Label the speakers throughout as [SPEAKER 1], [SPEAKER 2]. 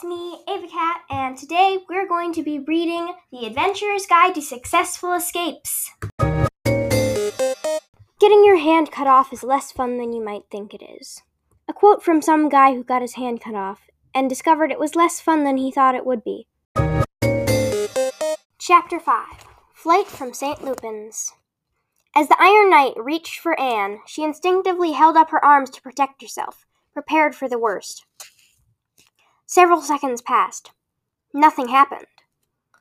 [SPEAKER 1] it's me, Ava Cat, and today we're going to be reading The Adventurer's Guide to Successful Escapes. Getting your hand cut off is less fun than you might think it is. A quote from some guy who got his hand cut off and discovered it was less fun than he thought it would be. Chapter 5 Flight from St. Lupin's. As the Iron Knight reached for Anne, she instinctively held up her arms to protect herself, prepared for the worst. Several seconds passed. Nothing happened.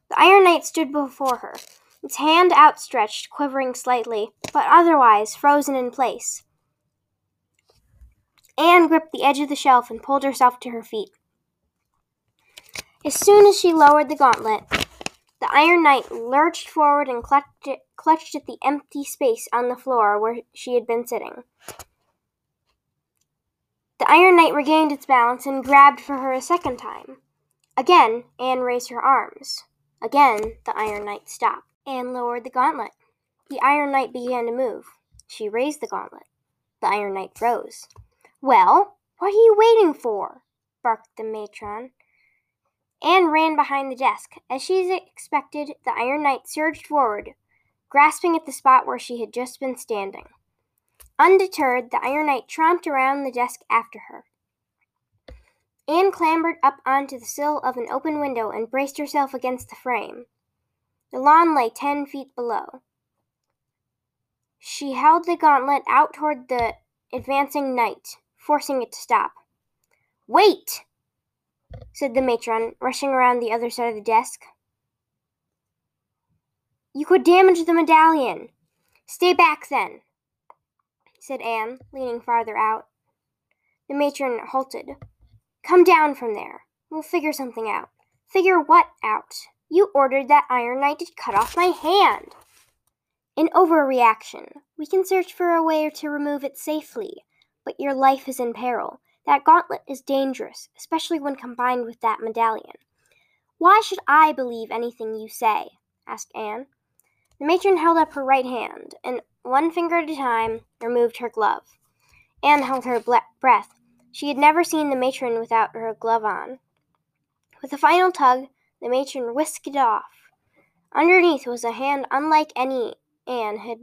[SPEAKER 1] The Iron Knight stood before her, its hand outstretched, quivering slightly, but otherwise frozen in place. Anne gripped the edge of the shelf and pulled herself to her feet. As soon as she lowered the gauntlet, the Iron Knight lurched forward and clutched, clutched at the empty space on the floor where she had been sitting. The Iron Knight regained its balance and grabbed for her a second time. Again, Anne raised her arms. Again, the Iron Knight stopped. Anne lowered the gauntlet. The Iron Knight began to move. She raised the gauntlet. The Iron Knight froze. Well, what are you waiting for? barked the matron. Anne ran behind the desk. As she expected, the Iron Knight surged forward, grasping at the spot where she had just been standing. Undeterred, the Iron Knight tromped around the desk after her. Anne clambered up onto the sill of an open window and braced herself against the frame. The lawn lay ten feet below. She held the gauntlet out toward the advancing knight, forcing it to stop. Wait! said the matron, rushing around the other side of the desk. You could damage the medallion. Stay back then said Anne, leaning farther out. The matron halted. Come down from there. We'll figure something out. Figure what out? You ordered that Iron Knight to cut off my hand. An overreaction. We can search for a way to remove it safely, but your life is in peril. That gauntlet is dangerous, especially when combined with that medallion. Why should I believe anything you say? asked Anne. The matron held up her right hand, and one finger at a time, removed her glove. Anne held her breath. She had never seen the matron without her glove on. With a final tug, the matron whisked it off. Underneath was a hand unlike any Anne had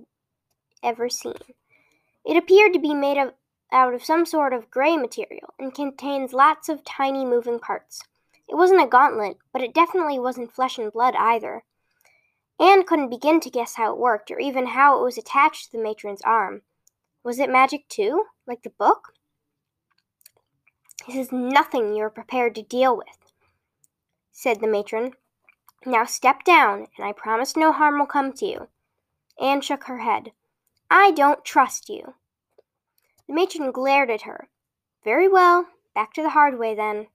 [SPEAKER 1] ever seen. It appeared to be made of, out of some sort of gray material and contains lots of tiny moving parts. It wasn't a gauntlet, but it definitely wasn't flesh and blood either. Anne couldn't begin to guess how it worked, or even how it was attached to the matron's arm. Was it magic too, like the book? This is nothing you are prepared to deal with, said the matron. Now step down, and I promise no harm will come to you. Anne shook her head. I don't trust you. The matron glared at her. Very well, back to the hard way then.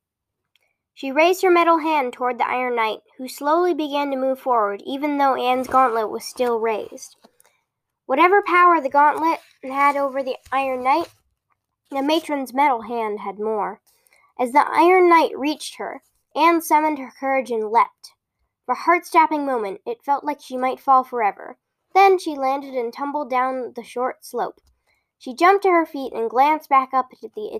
[SPEAKER 1] She raised her metal hand toward the Iron Knight, who slowly began to move forward, even though Anne's gauntlet was still raised. Whatever power the gauntlet had over the Iron Knight, the matron's metal hand had more. As the Iron Knight reached her, Anne summoned her courage and leapt. For a heart stopping moment, it felt like she might fall forever. Then she landed and tumbled down the short slope. She jumped to her feet and glanced back up at the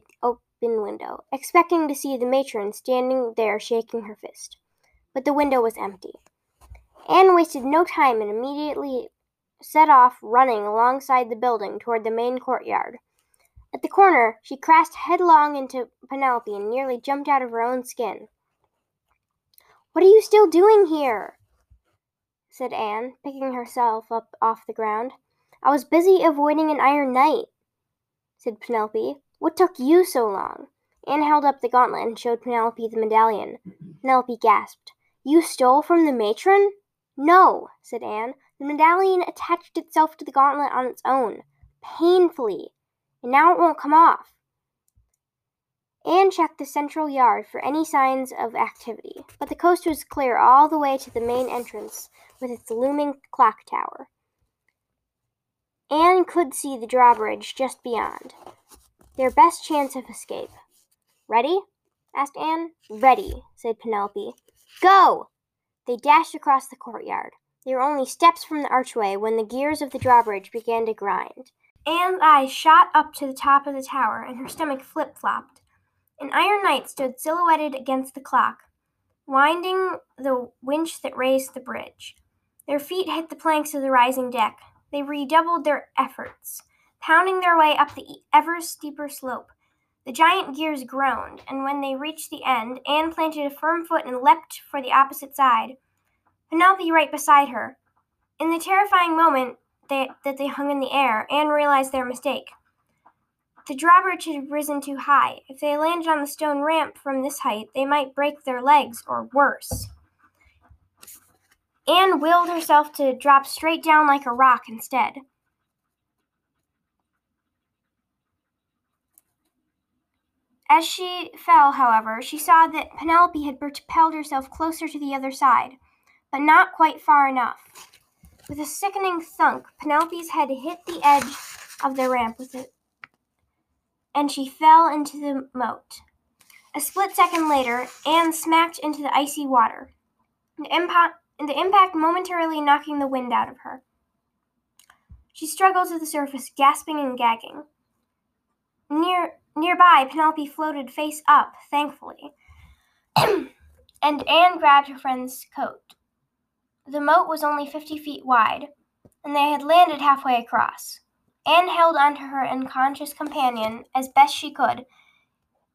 [SPEAKER 1] open window, expecting to see the matron standing there shaking her fist. But the window was empty. Anne wasted no time and immediately set off running alongside the building toward the main courtyard. At the corner, she crashed headlong into Penelope and nearly jumped out of her own skin. What are you still doing here? said Anne, picking herself up off the ground. I was busy avoiding an iron knight, said Penelope. What took you so long? Anne held up the gauntlet and showed Penelope the medallion. Penelope gasped. You stole from the matron? No, said Anne. The medallion attached itself to the gauntlet on its own, painfully, and now it won't come off. Anne checked the central yard for any signs of activity, but the coast was clear all the way to the main entrance with its looming clock tower. Anne could see the drawbridge just beyond their best chance of escape. Ready? asked Anne. Ready, said Penelope. Go! They dashed across the courtyard. They were only steps from the archway when the gears of the drawbridge began to grind. Anne's eyes shot up to the top of the tower, and her stomach flip flopped. An iron knight stood silhouetted against the clock, winding the winch that raised the bridge. Their feet hit the planks of the rising deck. They redoubled their efforts, pounding their way up the ever steeper slope. The giant gears groaned, and when they reached the end, Anne planted a firm foot and leapt for the opposite side. Penelope right beside her. In the terrifying moment they, that they hung in the air, Anne realized their mistake. The drawbridge had risen too high. If they landed on the stone ramp from this height, they might break their legs, or worse. Anne willed herself to drop straight down like a rock instead. As she fell, however, she saw that Penelope had propelled herself closer to the other side, but not quite far enough. With a sickening thunk, Penelope's head hit the edge of the ramp with it, and she fell into the moat. A split second later, Anne smacked into the icy water. The the impact momentarily knocking the wind out of her. She struggled to the surface, gasping and gagging. Near nearby, Penelope floated face up, thankfully, and Anne grabbed her friend's coat. The moat was only fifty feet wide, and they had landed halfway across. Anne held onto her unconscious companion as best she could,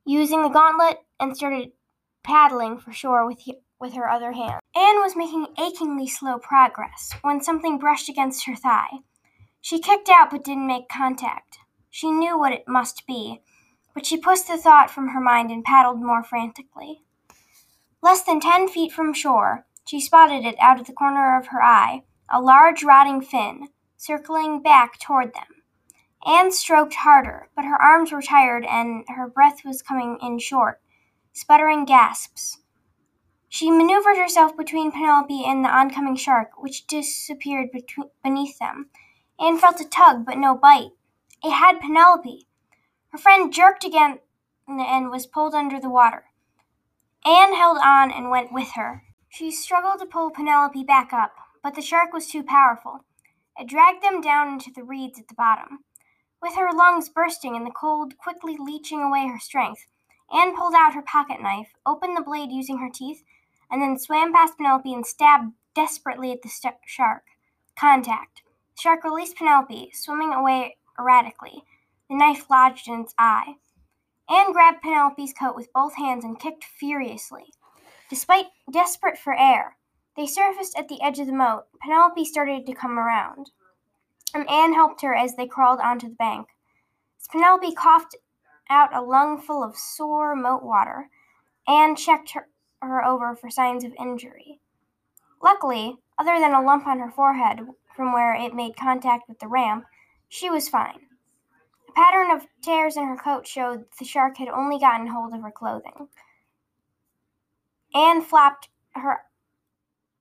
[SPEAKER 1] using the gauntlet, and started paddling for shore with with her other hand. Anne was making achingly slow progress when something brushed against her thigh. She kicked out but didn't make contact. She knew what it must be, but she pushed the thought from her mind and paddled more frantically. Less than ten feet from shore, she spotted it out of the corner of her eye, a large rotting fin, circling back toward them. Anne stroked harder, but her arms were tired and her breath was coming in short, sputtering gasps. She maneuvered herself between Penelope and the oncoming shark, which disappeared between, beneath them. Anne felt a tug, but no bite. It had Penelope. Her friend jerked again and was pulled under the water. Anne held on and went with her. She struggled to pull Penelope back up, but the shark was too powerful. It dragged them down into the reeds at the bottom. With her lungs bursting and the cold quickly leeching away her strength, Anne pulled out her pocket knife, opened the blade using her teeth, and then swam past Penelope and stabbed desperately at the st- shark. Contact. The shark released Penelope, swimming away erratically. The knife lodged in its eye. Anne grabbed Penelope's coat with both hands and kicked furiously. Despite desperate for air, they surfaced at the edge of the moat. Penelope started to come around, and Anne helped her as they crawled onto the bank. Penelope coughed out a lungful of sore moat water, Anne checked her, her over for signs of injury. Luckily, other than a lump on her forehead from where it made contact with the ramp, she was fine. Pattern of tears in her coat showed the shark had only gotten hold of her clothing. Anne flapped her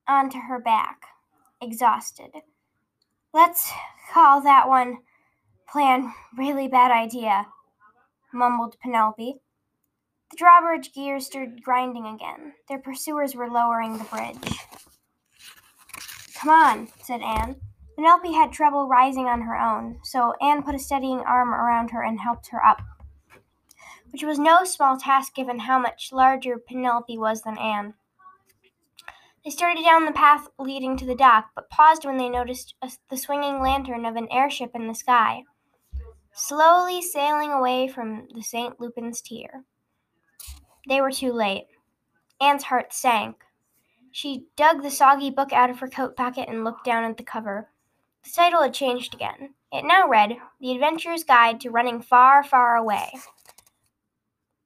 [SPEAKER 1] onto her back, exhausted. Let's call that one plan really bad idea, mumbled Penelope. The drawbridge gears started grinding again. Their pursuers were lowering the bridge. Come on, said Anne. Penelope had trouble rising on her own, so Anne put a steadying arm around her and helped her up, which was no small task given how much larger Penelope was than Anne. They started down the path leading to the dock, but paused when they noticed a, the swinging lantern of an airship in the sky, slowly sailing away from the St. Lupin's Tier. They were too late. Anne's heart sank. She dug the soggy book out of her coat pocket and looked down at the cover. The title had changed again. It now read The Adventurer's Guide to Running Far, Far Away.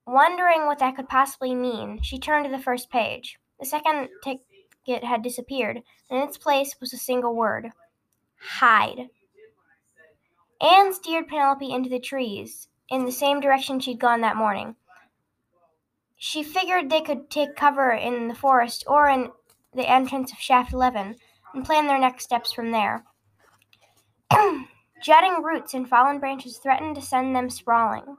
[SPEAKER 1] Wondering what that could possibly mean, she turned to the first page. The second ticket had disappeared, and in its place was a single word Hide. Anne steered Penelope into the trees, in the same direction she'd gone that morning. She figured they could take cover in the forest or in the entrance of Shaft 11 and plan their next steps from there. Jutting roots and fallen branches threatened to send them sprawling.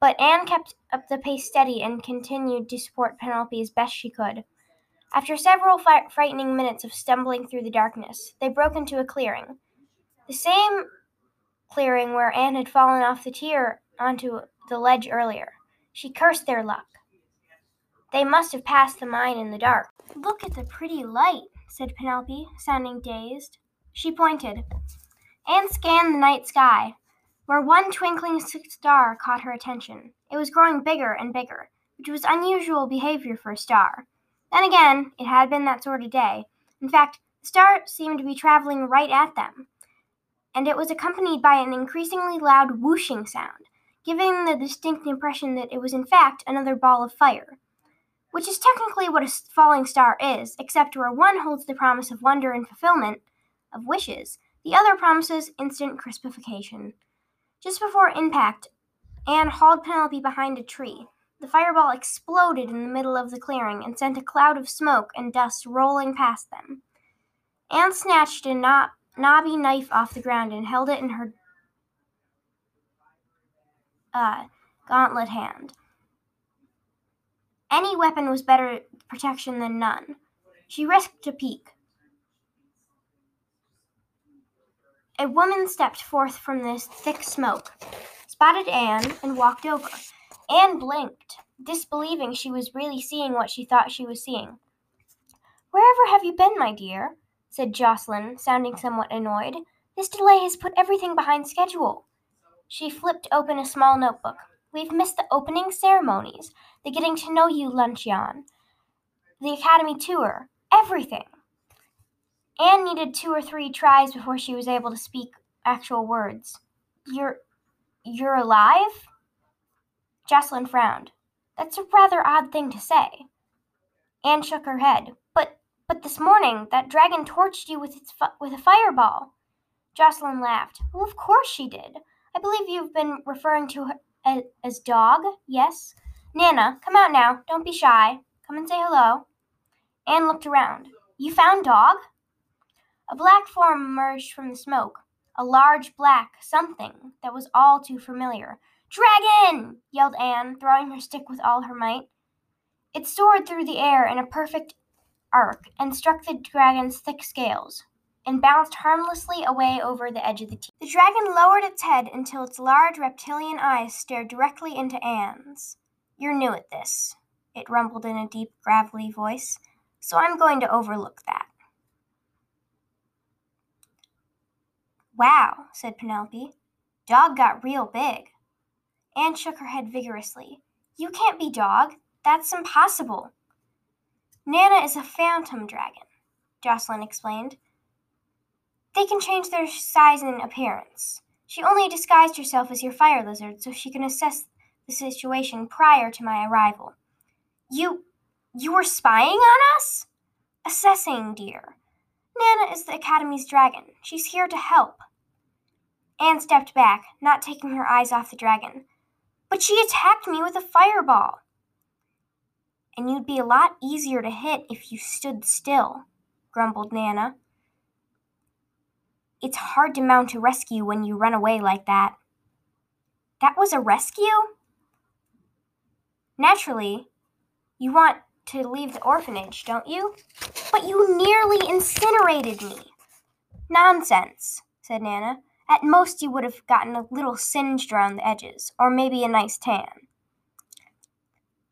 [SPEAKER 1] But Anne kept up the pace steady and continued to support Penelope as best she could. After several fi- frightening minutes of stumbling through the darkness, they broke into a clearing. The same clearing where Anne had fallen off the tier onto the ledge earlier. She cursed their luck. They must have passed the mine in the dark. Look at the pretty light, said Penelope, sounding dazed. She pointed and scanned the night sky, where one twinkling star caught her attention. It was growing bigger and bigger, which was unusual behavior for a star. Then again, it had been that sort of day. In fact, the star seemed to be traveling right at them, and it was accompanied by an increasingly loud whooshing sound, giving the distinct impression that it was in fact another ball of fire which is technically what a falling star is, except where one holds the promise of wonder and fulfillment of wishes, the other promises instant crispification. Just before impact, Anne hauled Penelope behind a tree. The fireball exploded in the middle of the clearing and sent a cloud of smoke and dust rolling past them. Anne snatched a knob- knobby knife off the ground and held it in her uh, gauntlet hand. Any weapon was better protection than none. She risked a peek. A woman stepped forth from this thick smoke, spotted Anne, and walked over. Anne blinked, disbelieving she was really seeing what she thought she was seeing. Wherever have you been, my dear? said Jocelyn, sounding somewhat annoyed. This delay has put everything behind schedule. She flipped open a small notebook. We've missed the opening ceremonies, the getting to know you luncheon, the academy tour, everything. Anne needed two or three tries before she was able to speak actual words. You're you're alive? Jocelyn frowned. That's a rather odd thing to say. Anne shook her head. But but this morning that dragon torched you with its fi- with a fireball. Jocelyn laughed. Well, of course she did. I believe you've been referring to her as, as dog. Yes. Nana, come out now. Don't be shy. Come and say hello. Anne looked around. You found dog? A black form emerged from the smoke. A large black something that was all too familiar. Dragon! yelled Anne, throwing her stick with all her might. It soared through the air in a perfect arc and struck the dragon's thick scales and bounced harmlessly away over the edge of the teeth. The dragon lowered its head until its large reptilian eyes stared directly into Anne's. You're new at this, it rumbled in a deep, gravelly voice, so I'm going to overlook that. Wow, said Penelope. Dog got real big. Anne shook her head vigorously. You can't be dog. That's impossible. Nana is a phantom dragon, Jocelyn explained. They can change their size and appearance. She only disguised herself as your fire lizard so she can assess the situation prior to my arrival. You. you were spying on us? Assessing, dear. Nana is the Academy's dragon. She's here to help. Anne stepped back, not taking her eyes off the dragon. But she attacked me with a fireball. And you'd be a lot easier to hit if you stood still, grumbled Nana. It's hard to mount a rescue when you run away like that. That was a rescue? Naturally, you want to leave the orphanage, don't you? But you nearly incinerated me. Nonsense, said Nana. At most, you would have gotten a little singed around the edges, or maybe a nice tan.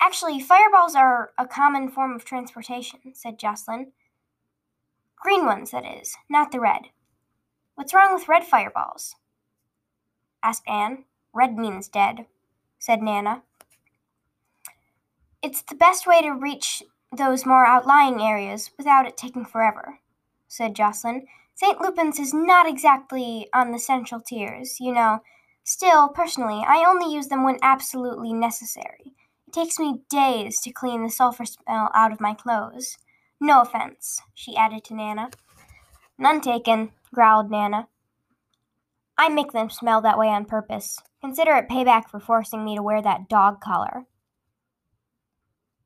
[SPEAKER 1] Actually, fireballs are a common form of transportation, said Jocelyn. Green ones, that is, not the red. What's wrong with red fireballs? asked Anne. Red means dead, said Nana. It's the best way to reach those more outlying areas without it taking forever, said Jocelyn. St. Lupin's is not exactly on the central tiers, you know. Still, personally, I only use them when absolutely necessary. It takes me days to clean the sulfur smell out of my clothes. No offense, she added to Nana. None taken, growled Nana. I make them smell that way on purpose. Consider it payback for forcing me to wear that dog collar.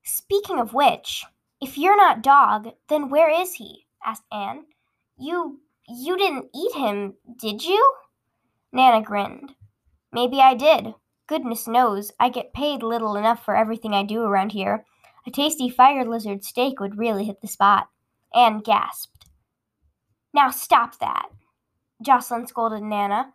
[SPEAKER 1] Speaking of which, if you're not dog, then where is he? asked Anne. You you didn't eat him, did you? Nana grinned. Maybe I did. Goodness knows, I get paid little enough for everything I do around here. A tasty fire lizard steak would really hit the spot. Anne gasped. Now stop that, Jocelyn scolded Nana.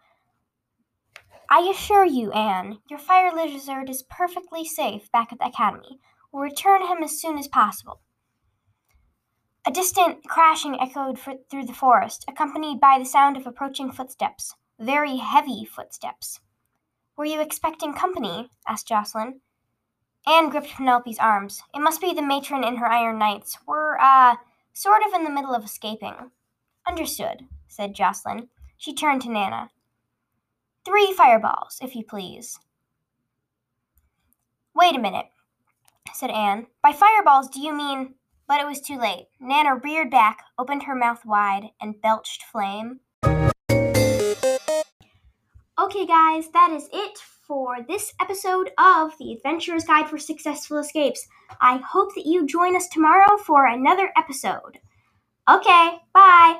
[SPEAKER 1] I assure you, Anne, your fire lizard is perfectly safe back at the academy. We'll return him as soon as possible. A distant crashing echoed through the forest, accompanied by the sound of approaching footsteps. Very heavy footsteps. Were you expecting company? asked Jocelyn. Anne gripped Penelope's arms. It must be the matron and her iron knights. We're, uh, sort of in the middle of escaping. Understood, said Jocelyn. She turned to Nana. Three fireballs, if you please. Wait a minute, said Anne. By fireballs, do you mean. But it was too late. Nana reared back, opened her mouth wide, and belched flame. Okay, guys, that is it for this episode of The Adventurer's Guide for Successful Escapes. I hope that you join us tomorrow for another episode. Okay, bye.